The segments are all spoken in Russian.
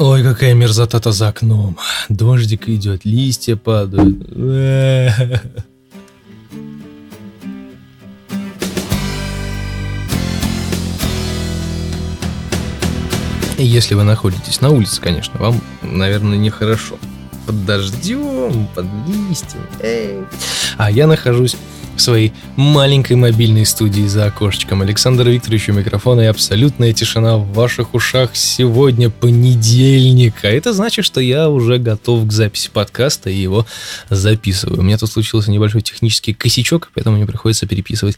Ой, какая мерзота-то за окном. Дождик идет, листья падают. Если вы находитесь на улице, конечно, вам, наверное, нехорошо. Под дождем, под листьями. Эй. А я нахожусь в своей маленькой мобильной студии за окошечком. Александр Викторович у микрофона и абсолютная тишина в ваших ушах сегодня понедельник. А это значит, что я уже готов к записи подкаста и его записываю. У меня тут случился небольшой технический косячок, поэтому мне приходится переписывать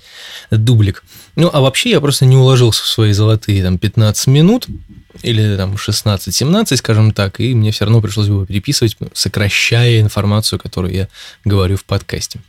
дублик. Ну, а вообще я просто не уложился в свои золотые там 15 минут или там 16-17, скажем так, и мне все равно пришлось бы переписывать, сокращая информацию, которую я говорю в подкасте.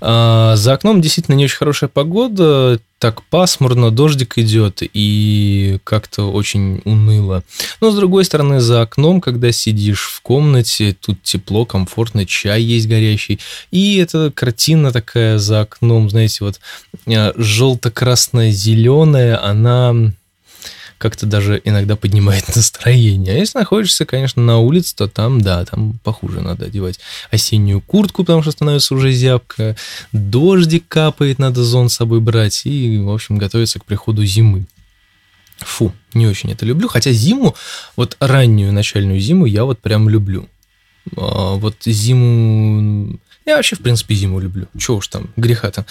А, за окном действительно не очень хорошая погода, так пасмурно, дождик идет, и как-то очень уныло. Но, с другой стороны, за окном, когда сидишь в комнате, тут тепло, комфортно, чай есть горячий, и эта картина такая за окном, знаете, вот а, желто-красно-зеленая, она как-то даже иногда поднимает настроение. А если находишься, конечно, на улице, то там, да, там похуже надо одевать осеннюю куртку, потому что становится уже зябко, дождик капает, надо зон с собой брать и, в общем, готовиться к приходу зимы. Фу, не очень это люблю, хотя зиму, вот раннюю начальную зиму я вот прям люблю. А вот зиму... Я вообще, в принципе, зиму люблю. Чего уж там, греха-то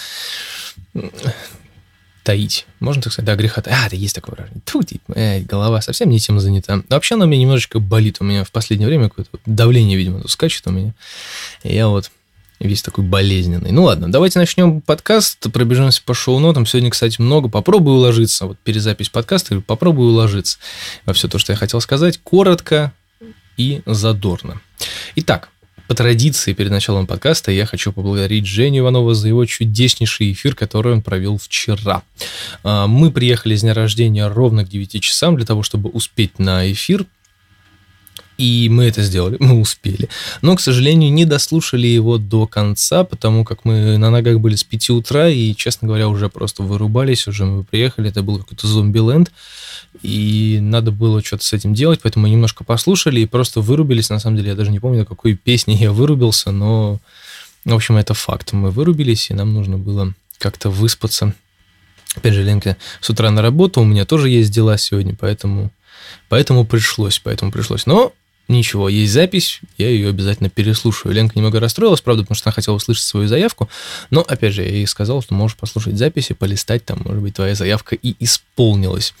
таить. Можно так сказать? Да, греха. А, да есть такое выражение. Тьфу, типа, э, голова совсем не тем занята. Вообще она меня немножечко болит. У меня в последнее время какое-то давление, видимо, тут скачет у меня. И я вот весь такой болезненный. Ну ладно, давайте начнем подкаст, пробежимся по шоу-нотам. Сегодня, кстати, много. Попробую уложиться. Вот перезапись подкаста, попробую уложиться во все то, что я хотел сказать. Коротко и задорно. Итак, по традиции, перед началом подкаста я хочу поблагодарить Женю Иванова за его чудеснейший эфир, который он провел вчера. А, мы приехали с дня рождения ровно к 9 часам для того, чтобы успеть на эфир. И мы это сделали, мы успели. Но, к сожалению, не дослушали его до конца, потому как мы на ногах были с 5 утра, и, честно говоря, уже просто вырубались, уже мы приехали, это был какой-то зомби-ленд и надо было что-то с этим делать, поэтому мы немножко послушали и просто вырубились. На самом деле, я даже не помню, на какой песне я вырубился, но, в общем, это факт. Мы вырубились, и нам нужно было как-то выспаться. Опять же, Ленка с утра на работу, у меня тоже есть дела сегодня, поэтому, поэтому пришлось, поэтому пришлось. Но Ничего, есть запись, я ее обязательно переслушаю. Ленка немного расстроилась, правда, потому что она хотела услышать свою заявку, но, опять же, я ей сказал, что можешь послушать записи, полистать, там, может быть, твоя заявка и исполнилась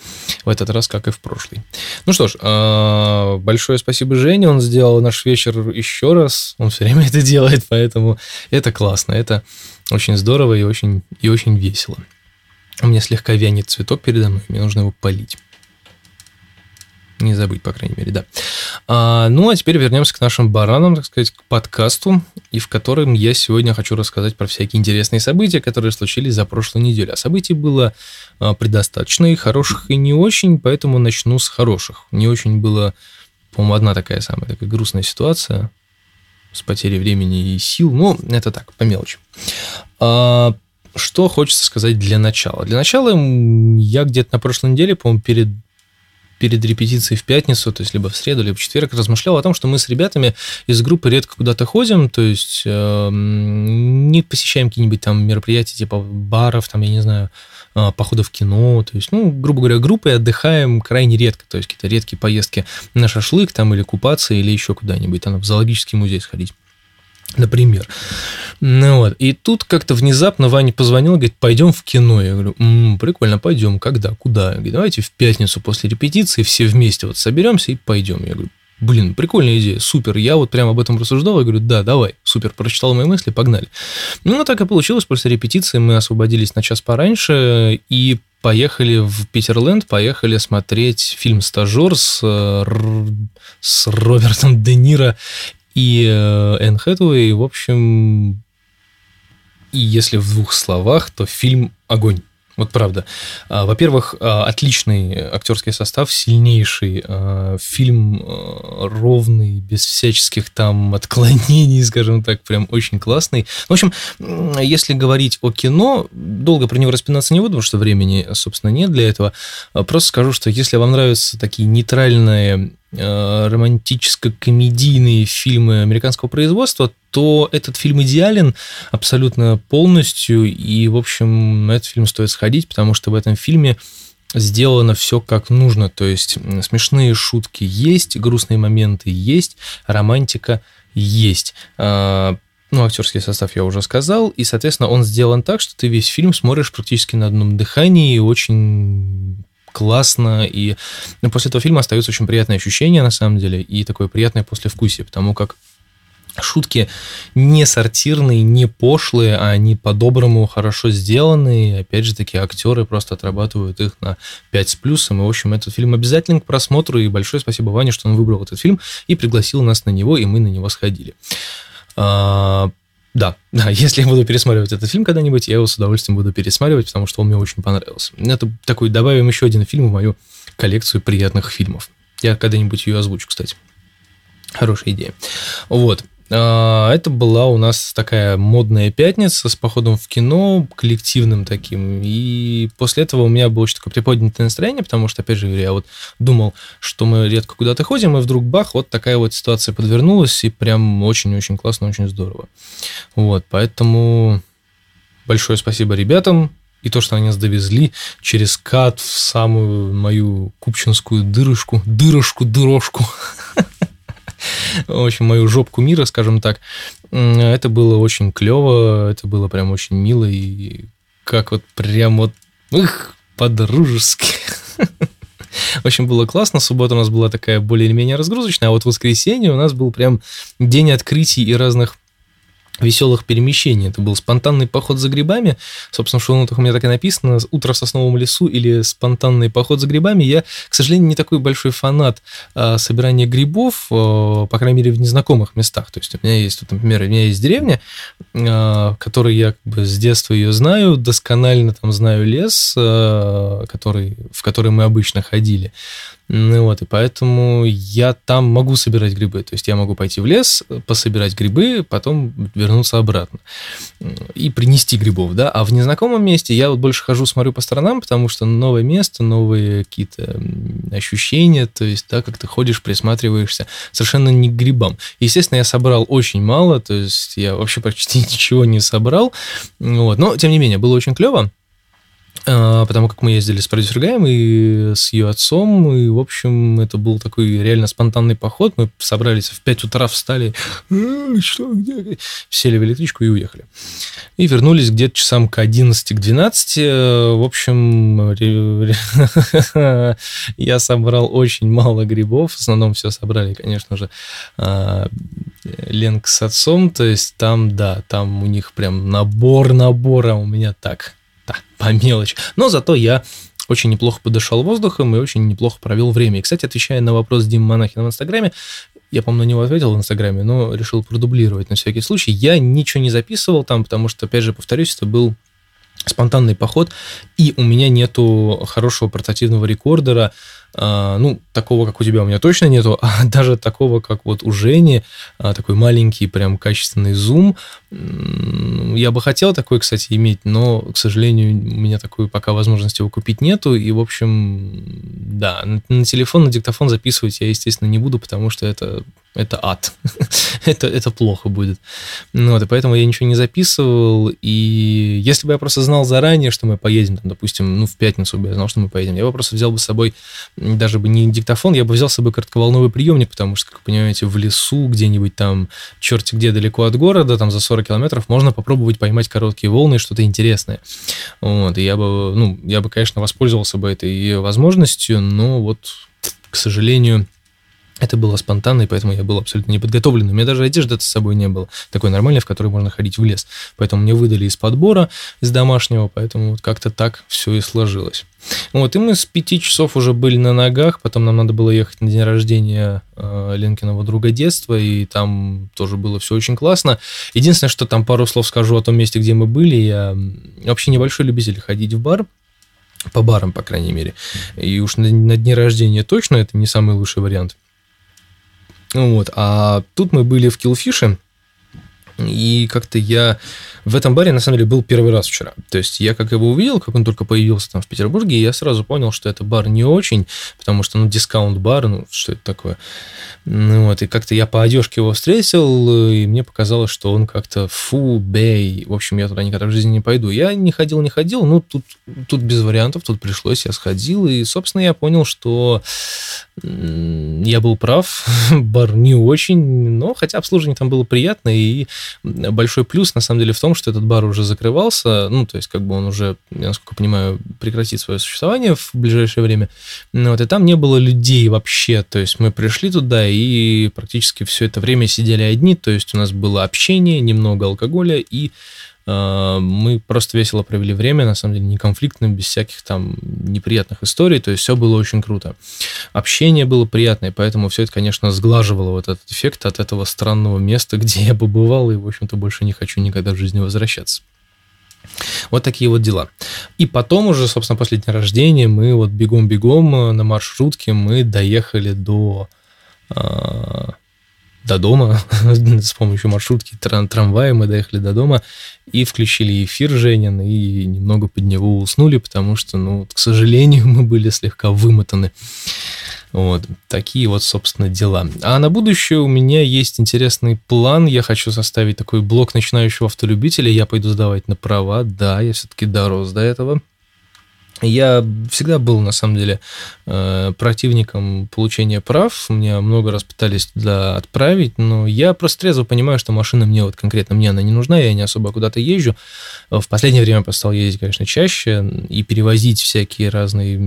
в этот раз, как и в прошлый. Ну что ж, а, большое спасибо Жене, он сделал наш вечер еще раз, он все время это делает, поэтому это классно, это очень здорово и очень, и очень весело. У меня слегка вянет цветок передо мной, мне нужно его полить. Не забыть, по крайней мере, да. А, ну, а теперь вернемся к нашим баранам, так сказать, к подкасту, и в котором я сегодня хочу рассказать про всякие интересные события, которые случились за прошлую неделю. А событий было а, предостаточно, и хороших, и не очень, поэтому начну с хороших. Не очень было, по-моему, одна такая самая такая грустная ситуация с потерей времени и сил. Ну, это так, по мелочи. А, что хочется сказать для начала? Для начала я где-то на прошлой неделе, по-моему, перед перед репетицией в пятницу, то есть либо в среду, либо в четверг, размышлял о том, что мы с ребятами из группы редко куда-то ходим, то есть э, не посещаем какие-нибудь там мероприятия типа баров, там, я не знаю, э, походов в кино, то есть, ну, грубо говоря, группой отдыхаем крайне редко, то есть какие-то редкие поездки на шашлык там или купаться, или еще куда-нибудь, там, в зоологический музей сходить например. Ну вот, и тут как-то внезапно Ваня позвонил, говорит, пойдем в кино. Я говорю, м-м, прикольно, пойдем. Когда? Куда? Я говорю, давайте в пятницу после репетиции все вместе вот соберемся и пойдем. Я говорю, блин, прикольная идея, супер. Я вот прямо об этом рассуждал, я говорю, да, давай, супер, прочитал мои мысли, погнали. Ну, так и получилось, после репетиции мы освободились на час пораньше и поехали в Питерленд, поехали смотреть фильм «Стажер» с, с Робертом Де Ниро и э, Энн Хэтэуэй, в общем, и если в двух словах, то фильм «Огонь». Вот правда. А, во-первых, а, отличный актерский состав, сильнейший. А, фильм ровный, без всяческих там отклонений, скажем так, прям очень классный. В общем, если говорить о кино, долго про него распинаться не буду, потому что времени, собственно, нет для этого. Просто скажу, что если вам нравятся такие нейтральные э, романтическо-комедийные фильмы американского производства, то этот фильм идеален абсолютно полностью, и, в общем, на этот фильм стоит сходить, потому что в этом фильме сделано все как нужно, то есть смешные шутки есть, грустные моменты есть, романтика есть. А, ну, актерский состав я уже сказал, и, соответственно, он сделан так, что ты весь фильм смотришь практически на одном дыхании, очень классно, и ну, после этого фильма остается очень приятное ощущение, на самом деле, и такое приятное послевкусие, потому как шутки не сортирные, не пошлые, а они по-доброму хорошо сделанные. Опять же таки, актеры просто отрабатывают их на 5 с плюсом. И, в общем, этот фильм обязателен к просмотру. И большое спасибо Ване, что он выбрал этот фильм и пригласил нас на него, и мы на него сходили. А, да, да, если я буду пересматривать этот фильм когда-нибудь, я его с удовольствием буду пересматривать, потому что он мне очень понравился. Это такой, добавим еще один фильм в мою коллекцию приятных фильмов. Я когда-нибудь ее озвучу, кстати. Хорошая идея. Вот. А, это была у нас такая модная пятница с походом в кино, коллективным таким. И после этого у меня было очень такое приподнятое настроение, потому что, опять же, я вот думал, что мы редко куда-то ходим, и вдруг бах, вот такая вот ситуация подвернулась, и прям очень-очень классно, очень здорово. Вот, поэтому большое спасибо ребятам, и то, что они нас довезли через кат в самую мою купчинскую дырышку, дырышку, дырожку. в общем, мою жопку мира, скажем так. Это было очень клево, это было прям очень мило, и как вот прям вот, их, по-дружески. В общем, было классно. Суббота у нас была такая более или менее разгрузочная, а вот воскресенье у нас был прям день открытий и разных веселых перемещений. Это был спонтанный поход за грибами. Собственно, в шоу-нотах у меня так и написано «Утро в сосновом лесу» или «Спонтанный поход за грибами». Я, к сожалению, не такой большой фанат а, собирания грибов, а, по крайней мере, в незнакомых местах. То есть у меня есть, вот, например, у меня есть деревня, а, которой я как бы с детства ее знаю, досконально там знаю лес, а, который, в который мы обычно ходили. Ну вот, и поэтому я там могу собирать грибы. То есть я могу пойти в лес, пособирать грибы, потом вернуться обратно и принести грибов, да. А в незнакомом месте я вот больше хожу, смотрю по сторонам, потому что новое место, новые какие-то ощущения, то есть, да, как ты ходишь, присматриваешься совершенно не к грибам. Естественно, я собрал очень мало, то есть я вообще почти ничего не собрал, вот. Но, тем не менее, было очень клево. А, потому как мы ездили с продюсер Гаем и с ее отцом, и, в общем, это был такой реально спонтанный поход. Мы собрались в 5 утра, встали, «А, что, где? Сели в электричку и уехали. И вернулись где-то часам к 11, к 12. В общем, я собрал очень мало грибов. В основном все собрали, конечно же, а, Ленк с отцом. То есть там, да, там у них прям набор набора, у меня так да, по мелочи. Но зато я очень неплохо подышал воздухом и очень неплохо провел время. И, кстати, отвечая на вопрос Димы Монахина в Инстаграме, я, по-моему, на него ответил в Инстаграме, но решил продублировать на всякий случай. Я ничего не записывал там, потому что, опять же, повторюсь, это был спонтанный поход, и у меня нету хорошего портативного рекордера, ну, такого, как у тебя, у меня точно нету, а даже такого, как вот у Жени, а, такой маленький, прям качественный зум. Я бы хотел такой, кстати, иметь, но, к сожалению, у меня такой пока возможности его купить нету, и, в общем, да, на телефон, на диктофон записывать я, естественно, не буду, потому что это, это ад, это, это плохо будет. Ну, вот, и поэтому я ничего не записывал, и если бы я просто знал заранее, что мы поедем, там, допустим, ну, в пятницу бы я знал, что мы поедем, я бы просто взял бы с собой даже бы не диктофон, я бы взял с собой коротковолновый приемник, потому что, как вы понимаете, в лесу где-нибудь там, черти где далеко от города, там за 40 километров, можно попробовать поймать короткие волны, что-то интересное. Вот, и я бы, ну, я бы, конечно, воспользовался бы этой возможностью, но вот, к сожалению, это было спонтанно, и поэтому я был абсолютно не подготовлен. У меня даже одежды с собой не было. Такой нормальной, в которой можно ходить в лес. Поэтому мне выдали из подбора, из домашнего, поэтому вот как-то так все и сложилось. Вот, и мы с пяти часов уже были на ногах, потом нам надо было ехать на день рождения э, Ленкиного друга детства, и там тоже было все очень классно. Единственное, что там пару слов скажу о том месте, где мы были. Я вообще небольшой любитель ходить в бар, по барам, по крайней мере. И уж на, на дне рождения точно это не самый лучший вариант. Вот. А тут мы были в Килфише, И как-то я в этом баре, на самом деле, был первый раз вчера. То есть я как его увидел, как он только появился там в Петербурге, я сразу понял, что это бар не очень, потому что, ну, дискаунт-бар, ну, что это такое? Ну, вот, и как-то я по одежке его встретил, и мне показалось, что он как-то фу, бей. В общем, я туда никогда в жизни не пойду. Я не ходил, не ходил, ну, тут, тут без вариантов, тут пришлось, я сходил, и, собственно, я понял, что я был прав, бар не очень, но хотя обслуживание там было приятное, и большой плюс, на самом деле, в том, что этот бар уже закрывался, ну, то есть, как бы он уже, я насколько понимаю, прекратит свое существование в ближайшее время, ну, вот, и там не было людей вообще, то есть, мы пришли туда и практически все это время сидели одни, то есть, у нас было общение, немного алкоголя и мы просто весело провели время, на самом деле, не конфликтно, без всяких там неприятных историй, то есть все было очень круто. Общение было приятное, поэтому все это, конечно, сглаживало вот этот эффект от этого странного места, где я побывал, и, в общем-то, больше не хочу никогда в жизни возвращаться. Вот такие вот дела. И потом уже, собственно, после дня рождения мы вот бегом-бегом э, на маршрутке мы доехали до э, до дома с помощью маршрутки, трам трамвая мы доехали до дома и включили эфир Женин, и немного под него уснули, потому что, ну, к сожалению, мы были слегка вымотаны. Вот, такие вот, собственно, дела. А на будущее у меня есть интересный план. Я хочу составить такой блок начинающего автолюбителя. Я пойду сдавать на права. Да, я все-таки дорос до этого. Я всегда был, на самом деле, э, противником получения прав. Меня много раз пытались туда отправить, но я просто трезво понимаю, что машина мне, вот конкретно мне она не нужна, я не особо куда-то езжу. В последнее время я стал ездить, конечно, чаще и перевозить всякие разные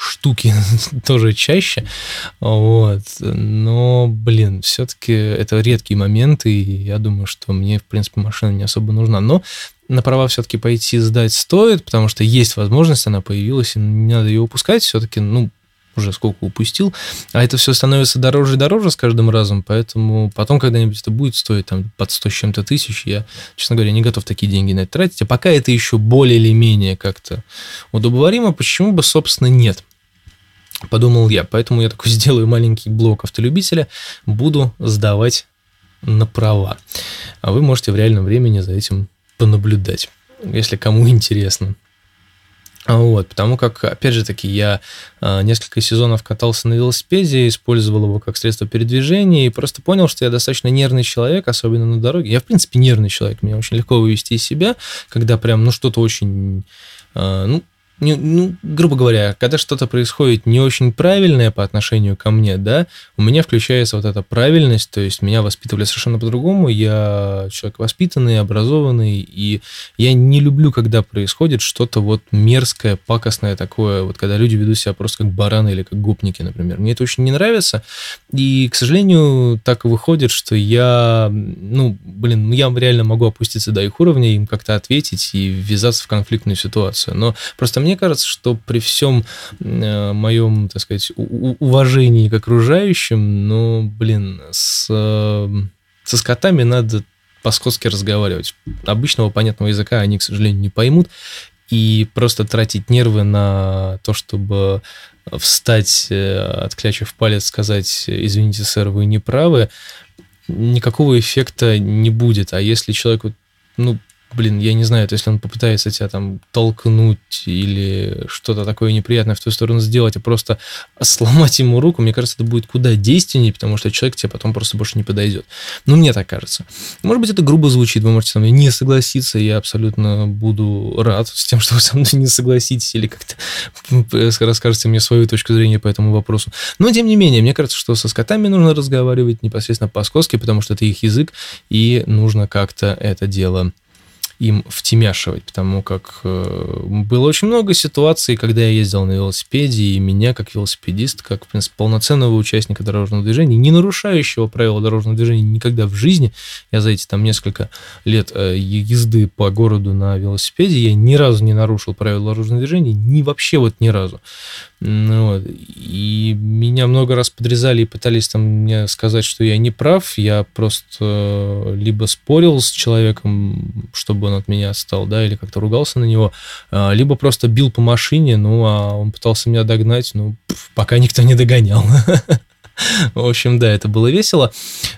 штуки тоже чаще, вот, но, блин, все-таки это редкие моменты, и я думаю, что мне, в принципе, машина не особо нужна, но на права все-таки пойти сдать стоит, потому что есть возможность, она появилась, и не надо ее упускать, все-таки, ну, уже сколько упустил, а это все становится дороже и дороже с каждым разом, поэтому потом когда-нибудь это будет стоить там под 100 с чем-то тысяч, я, честно говоря, не готов такие деньги на это тратить, а пока это еще более или менее как-то удобоваримо, почему бы, собственно, нет? Подумал я, поэтому я такой сделаю маленький блок автолюбителя, буду сдавать на права. А вы можете в реальном времени за этим понаблюдать, если кому интересно. Вот, потому как, опять же таки, я э, несколько сезонов катался на велосипеде, использовал его как средство передвижения и просто понял, что я достаточно нервный человек, особенно на дороге. Я, в принципе, нервный человек, меня очень легко вывести из себя, когда прям, ну, что-то очень, э, ну, не, ну, грубо говоря, когда что-то происходит не очень правильное по отношению ко мне, да, у меня включается вот эта правильность, то есть меня воспитывали совершенно по-другому, я человек воспитанный, образованный, и я не люблю, когда происходит что-то вот мерзкое, пакостное такое, вот когда люди ведут себя просто как бараны или как гопники, например. Мне это очень не нравится, и, к сожалению, так выходит, что я, ну, блин, я реально могу опуститься до их уровня, им как-то ответить и ввязаться в конфликтную ситуацию, но просто мне мне кажется, что при всем э, моем, так сказать, уважении к окружающим, ну, блин, с, со скотами надо по-скотски разговаривать. Обычного понятного языка они, к сожалению, не поймут. И просто тратить нервы на то, чтобы встать, э, отклячив палец, сказать, извините, сэр, вы не правы, никакого эффекта не будет. А если человек, ну, блин, я не знаю, то если он попытается тебя там толкнуть или что-то такое неприятное в твою сторону сделать, а просто сломать ему руку, мне кажется, это будет куда действеннее, потому что человек тебе потом просто больше не подойдет. Ну, мне так кажется. Может быть, это грубо звучит, вы можете со мной не согласиться, я абсолютно буду рад с тем, что вы со мной не согласитесь или как-то расскажете мне свою точку зрения по этому вопросу. Но, тем не менее, мне кажется, что со скотами нужно разговаривать непосредственно по-скотски, потому что это их язык, и нужно как-то это дело им втемяшивать, потому как э, было очень много ситуаций, когда я ездил на велосипеде, и меня, как велосипедист, как, в принципе, полноценного участника дорожного движения, не нарушающего правила дорожного движения никогда в жизни, я за эти там несколько лет э, езды по городу на велосипеде, я ни разу не нарушил правила дорожного движения, ни вообще вот ни разу. Ну, вот. И меня много раз подрезали и пытались там мне сказать, что я не прав. Я просто э, либо спорил с человеком, чтобы он от меня отстал, да, или как-то ругался на него, э, либо просто бил по машине, ну, а он пытался меня догнать, ну, пока никто не догонял. В общем, да, это было весело.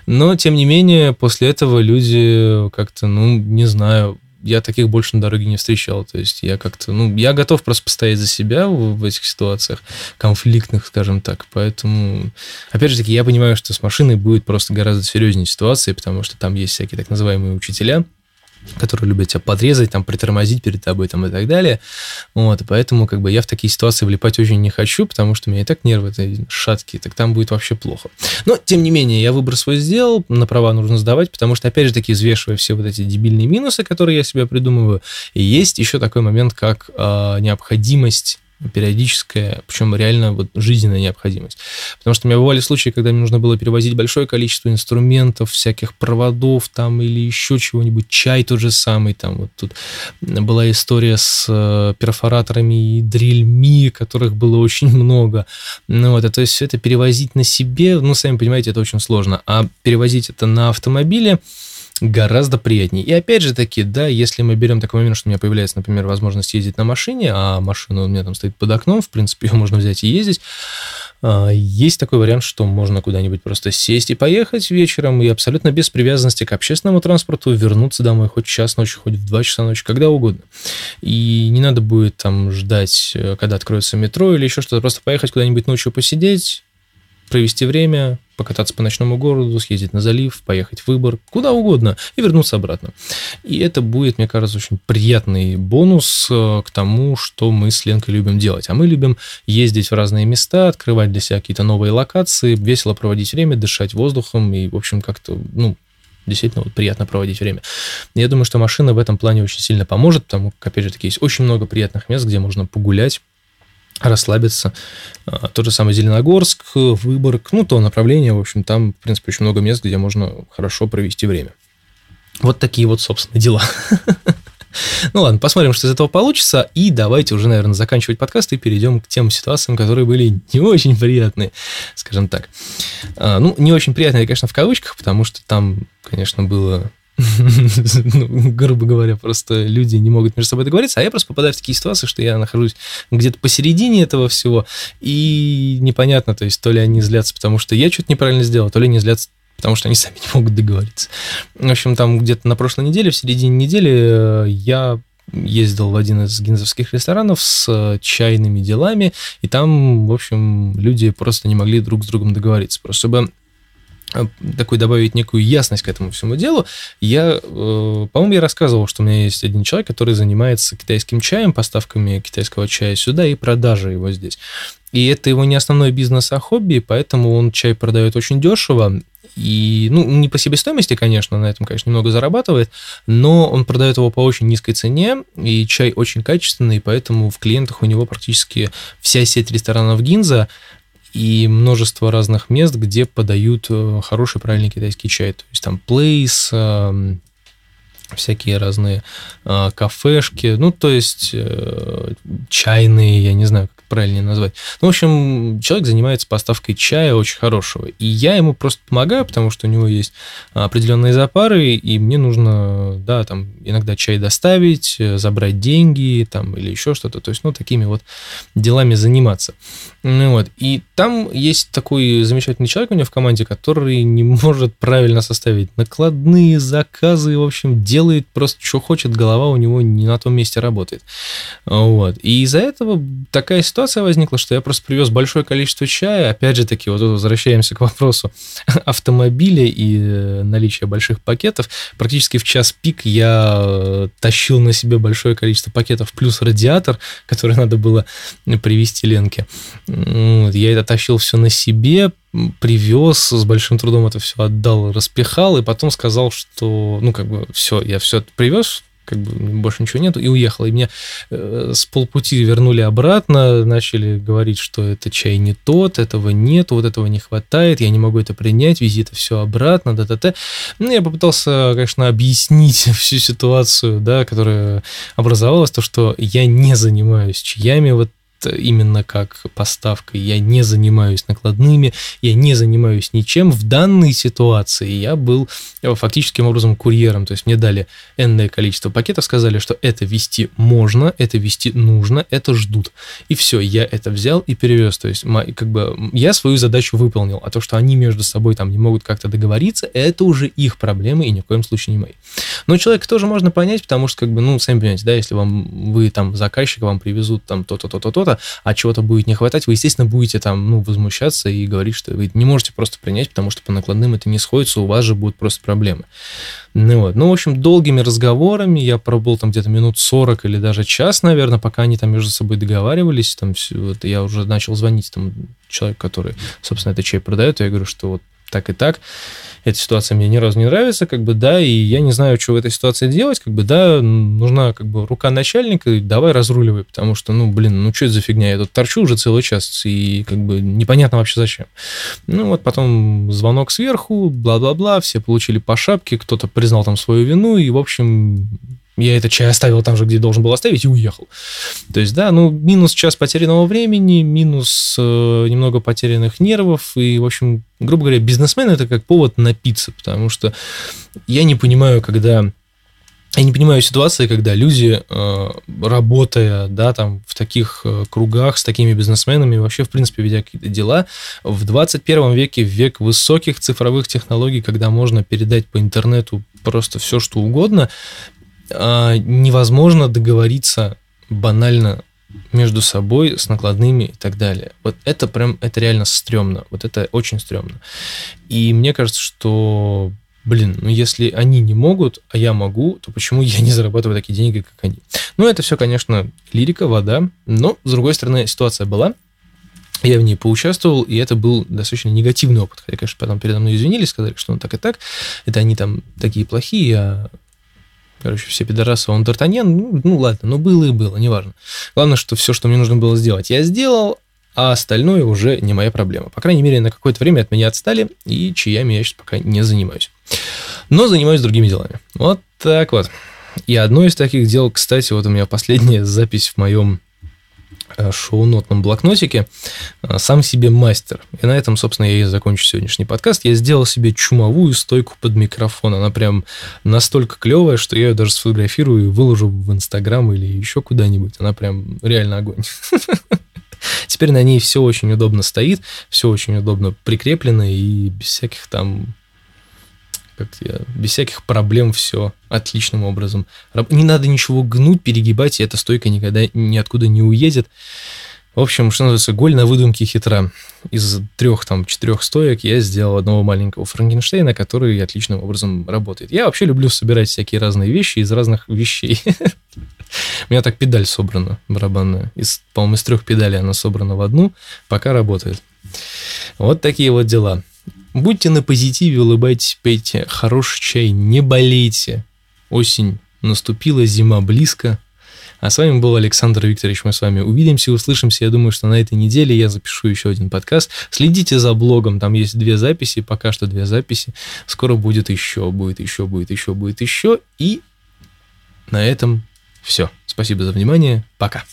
Но, тем не менее, после этого люди как-то, ну, не знаю, я таких больше на дороге не встречал. То есть я как-то, ну, я готов просто постоять за себя в, в этих ситуациях конфликтных, скажем так. Поэтому, опять же таки, я понимаю, что с машиной будет просто гораздо серьезнее ситуация, потому что там есть всякие так называемые учителя, которые любят тебя подрезать, там, притормозить перед тобой там, и так далее. Вот, поэтому как бы я в такие ситуации влипать очень не хочу, потому что у меня и так нервы шаткие, так там будет вообще плохо. Но, тем не менее, я выбор свой сделал, на права нужно сдавать, потому что, опять же таки, взвешивая все вот эти дебильные минусы, которые я себе придумываю, есть еще такой момент, как э, необходимость периодическая, причем реально вот жизненная необходимость. Потому что у меня бывали случаи, когда мне нужно было перевозить большое количество инструментов, всяких проводов там или еще чего-нибудь, чай тот же самый, там вот тут была история с э, перфораторами и дрельми, которых было очень много. Ну вот, а то есть все это перевозить на себе, ну, сами понимаете, это очень сложно. А перевозить это на автомобиле, гораздо приятнее. И опять же таки, да, если мы берем такой момент, что у меня появляется, например, возможность ездить на машине, а машина у меня там стоит под окном, в принципе, ее можно взять и ездить, а, есть такой вариант, что можно куда-нибудь просто сесть и поехать вечером, и абсолютно без привязанности к общественному транспорту вернуться домой хоть в час ночи, хоть в два часа ночи, когда угодно. И не надо будет там ждать, э, когда откроется метро или еще что-то, просто поехать куда-нибудь ночью посидеть, провести время, покататься по ночному городу, съездить на залив, поехать в Выбор, куда угодно, и вернуться обратно. И это будет, мне кажется, очень приятный бонус э, к тому, что мы с Ленкой любим делать. А мы любим ездить в разные места, открывать для себя какие-то новые локации, весело проводить время, дышать воздухом и, в общем, как-то, ну, действительно вот приятно проводить время. Я думаю, что машина в этом плане очень сильно поможет, потому как, опять же таки, есть очень много приятных мест, где можно погулять, расслабиться. А, тот же самый Зеленогорск, Выборг, ну, то направление, в общем, там, в принципе, очень много мест, где можно хорошо провести время. Вот такие вот, собственно, дела. Ну ладно, посмотрим, что из этого получится. И давайте уже, наверное, заканчивать подкаст и перейдем к тем ситуациям, которые были не очень приятные, скажем так. А, ну, не очень приятные, конечно, в кавычках, потому что там, конечно, было ну, грубо говоря, просто люди не могут между собой договориться, а я просто попадаю в такие ситуации, что я нахожусь где-то посередине этого всего, и непонятно, то есть то ли они злятся, потому что я что-то неправильно сделал, то ли они злятся, потому что они сами не могут договориться. В общем, там где-то на прошлой неделе, в середине недели, э, я ездил в один из гинзовских ресторанов с э, чайными делами, и там, в общем, люди просто не могли друг с другом договориться. Просто чтобы такой добавить некую ясность к этому всему делу, я, э, по-моему, я рассказывал, что у меня есть один человек, который занимается китайским чаем, поставками китайского чая сюда и продажей его здесь. И это его не основной бизнес, а хобби, поэтому он чай продает очень дешево. И, ну, не по себестоимости, конечно, на этом, конечно, немного зарабатывает, но он продает его по очень низкой цене, и чай очень качественный, поэтому в клиентах у него практически вся сеть ресторанов Гинза, и множество разных мест, где подают э, хороший, правильный китайский чай. То есть там Place, эм, всякие разные э, кафешки, ну, то есть э, чайные, я не знаю, как правильнее назвать. Ну, в общем, человек занимается поставкой чая очень хорошего. И я ему просто помогаю, потому что у него есть определенные запары, и мне нужно, да, там, иногда чай доставить, забрать деньги, там, или еще что-то. То есть, ну, такими вот делами заниматься. Ну, вот. И там есть такой замечательный человек у него в команде, который не может правильно составить накладные заказы, в общем, делает просто, что хочет, голова у него не на том месте работает. Вот. И из-за этого такая ситуация ситуация возникла, что я просто привез большое количество чая. Опять же таки, вот возвращаемся к вопросу автомобиля и э, наличия больших пакетов. Практически в час пик я э, тащил на себе большое количество пакетов плюс радиатор, который надо было привезти Ленке. Я это тащил все на себе, привез, с большим трудом это все отдал, распихал, и потом сказал, что, ну, как бы, все, я все привез, как бы больше ничего нету, и уехала. И меня э, с полпути вернули обратно, начали говорить, что это чай не тот, этого нет, вот этого не хватает, я не могу это принять, вези все обратно, да-да-да. Ну, я попытался, конечно, объяснить всю ситуацию, да, которая образовалась, то, что я не занимаюсь чаями, вот именно как поставкой, я не занимаюсь накладными, я не занимаюсь ничем. В данной ситуации я был фактическим образом курьером, то есть мне дали энное количество пакетов, сказали, что это вести можно, это вести нужно, это ждут. И все, я это взял и перевез. То есть как бы я свою задачу выполнил, а то, что они между собой там не могут как-то договориться, это уже их проблемы и ни в коем случае не мои. Но человека тоже можно понять, потому что, как бы, ну, сами понимаете, да, если вам, вы там заказчик, вам привезут там то-то, то-то, то-то, а чего-то будет не хватать, вы, естественно, будете там, ну, возмущаться и говорить, что вы не можете просто принять, потому что по накладным это не сходится, у вас же будут просто проблемы. Ну, вот. ну в общем, долгими разговорами я пробыл там где-то минут 40 или даже час, наверное, пока они там между собой договаривались, там все, вот, я уже начал звонить там человек, который, собственно, это чай продает, я говорю, что вот так и так. Эта ситуация мне ни разу не нравится, как бы, да, и я не знаю, что в этой ситуации делать, как бы, да, нужна, как бы, рука начальника, давай разруливай, потому что, ну, блин, ну, что это за фигня, я тут торчу уже целый час, и, как бы, непонятно вообще зачем. Ну, вот потом звонок сверху, бла-бла-бла, все получили по шапке, кто-то признал там свою вину, и, в общем, я этот чай оставил там же, где должен был оставить, и уехал. То есть, да, ну, минус час потерянного времени, минус э, немного потерянных нервов, и, в общем, грубо говоря, бизнесмен это как повод напиться, потому что я не понимаю, когда... Я не понимаю ситуации, когда люди, э, работая, да, там, в таких э, кругах с такими бизнесменами, вообще, в принципе, ведя какие-то дела, в 21 веке, в век высоких цифровых технологий, когда можно передать по интернету просто все, что угодно, а, невозможно договориться банально между собой с накладными и так далее. Вот это прям, это реально стрёмно. Вот это очень стрёмно. И мне кажется, что, блин, ну если они не могут, а я могу, то почему я не зарабатываю такие деньги, как они? Ну, это все, конечно, лирика, вода, но, с другой стороны, ситуация была, я в ней поучаствовал, и это был достаточно негативный опыт. Хотя, конечно, потом передо мной извинились, сказали, что ну так и так, это они там такие плохие, а Короче, все пидорасы, он Д'Артаньян, ну, ну ладно, ну было и было, неважно. Главное, что все, что мне нужно было сделать, я сделал, а остальное уже не моя проблема. По крайней мере, на какое-то время от меня отстали, и чаями я сейчас пока не занимаюсь. Но занимаюсь другими делами. Вот так вот. И одно из таких дел, кстати, вот у меня последняя запись в моем шоу-нотном блокнотике э, «Сам себе мастер». И на этом, собственно, я и закончу сегодняшний подкаст. Я сделал себе чумовую стойку под микрофон. Она прям настолько клевая, что я ее даже сфотографирую и выложу в Инстаграм или еще куда-нибудь. Она прям реально огонь. Теперь на ней все очень удобно стоит, все очень удобно прикреплено и без всяких там как я, без всяких проблем все отличным образом. Не надо ничего гнуть, перегибать, и эта стойка никогда ниоткуда не уедет. В общем, что называется, голь на выдумке хитра. Из трех, там, четырех стоек я сделал одного маленького Франкенштейна, который отличным образом работает. Я вообще люблю собирать всякие разные вещи из разных вещей. У меня так педаль собрана барабанная. Из, по-моему, из трех педалей она собрана в одну, пока работает. Вот такие вот дела. Будьте на позитиве, улыбайтесь, пейте хороший чай, не болейте. Осень наступила, зима близко. А с вами был Александр Викторович. Мы с вами увидимся, услышимся. Я думаю, что на этой неделе я запишу еще один подкаст. Следите за блогом, там есть две записи, пока что две записи. Скоро будет еще, будет еще, будет еще, будет еще. И на этом все. Спасибо за внимание. Пока.